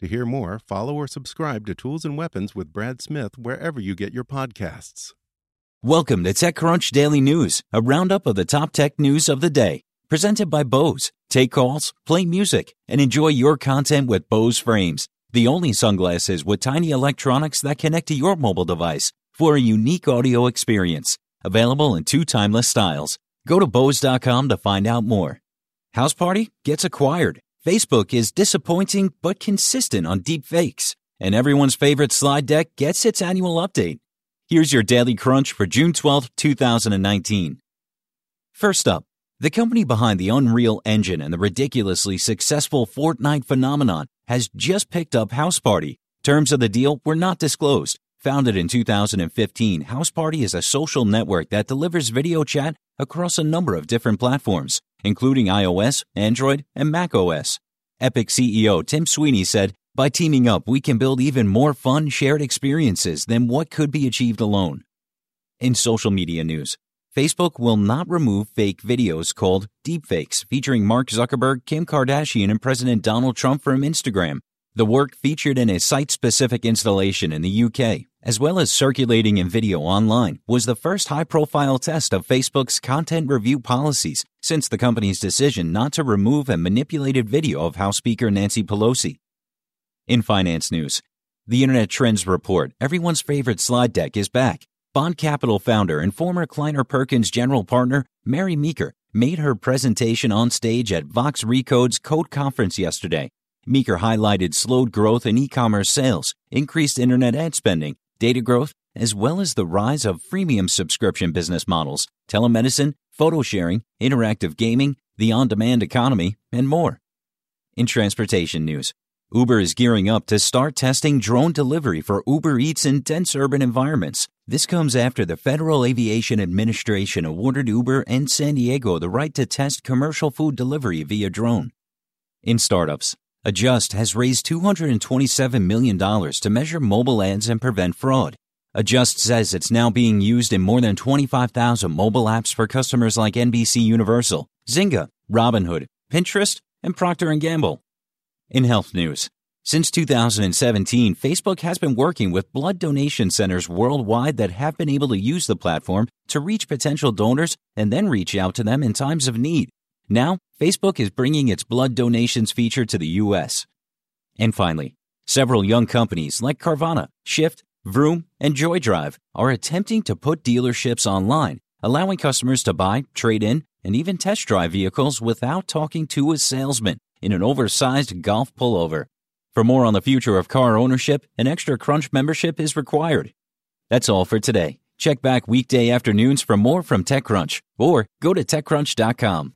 To hear more, follow or subscribe to Tools and Weapons with Brad Smith wherever you get your podcasts. Welcome to TechCrunch Daily News, a roundup of the top tech news of the day, presented by Bose. Take calls, play music, and enjoy your content with Bose frames, the only sunglasses with tiny electronics that connect to your mobile device for a unique audio experience. Available in two timeless styles. Go to Bose.com to find out more. Houseparty gets acquired. Facebook is disappointing but consistent on deep fakes. And everyone's favorite slide deck gets its annual update. Here's your daily crunch for June 12, 2019. First up, the company behind the Unreal Engine and the ridiculously successful Fortnite phenomenon has just picked up Houseparty. Terms of the deal were not disclosed. Founded in 2015, Houseparty is a social network that delivers video chat across a number of different platforms, including iOS, Android, and macOS. Epic CEO Tim Sweeney said, By teaming up, we can build even more fun, shared experiences than what could be achieved alone. In social media news, Facebook will not remove fake videos called deepfakes featuring Mark Zuckerberg, Kim Kardashian, and President Donald Trump from Instagram. The work featured in a site specific installation in the UK, as well as circulating in video online, was the first high profile test of Facebook's content review policies since the company's decision not to remove a manipulated video of House Speaker Nancy Pelosi. In finance news, the Internet Trends report, everyone's favorite slide deck, is back. Bond Capital founder and former Kleiner Perkins general partner Mary Meeker made her presentation on stage at Vox Recode's Code Conference yesterday. Meeker highlighted slowed growth in e-commerce sales, increased internet ad spending, data growth, as well as the rise of freemium subscription business models, telemedicine, photo sharing, interactive gaming, the on-demand economy, and more. In transportation news, Uber is gearing up to start testing drone delivery for Uber Eats in dense urban environments. This comes after the Federal Aviation Administration awarded Uber and San Diego the right to test commercial food delivery via drone. In startups, Adjust has raised $227 million to measure mobile ads and prevent fraud. Adjust says it's now being used in more than 25,000 mobile apps for customers like NBC Universal, Zynga, Robinhood, Pinterest, and Procter & Gamble. In health news, since 2017, Facebook has been working with blood donation centers worldwide that have been able to use the platform to reach potential donors and then reach out to them in times of need. Now, Facebook is bringing its blood donations feature to the U.S. And finally, several young companies like Carvana, Shift, Vroom, and JoyDrive are attempting to put dealerships online, allowing customers to buy, trade in, and even test drive vehicles without talking to a salesman in an oversized golf pullover. For more on the future of car ownership, an extra Crunch membership is required. That's all for today. Check back weekday afternoons for more from TechCrunch or go to TechCrunch.com.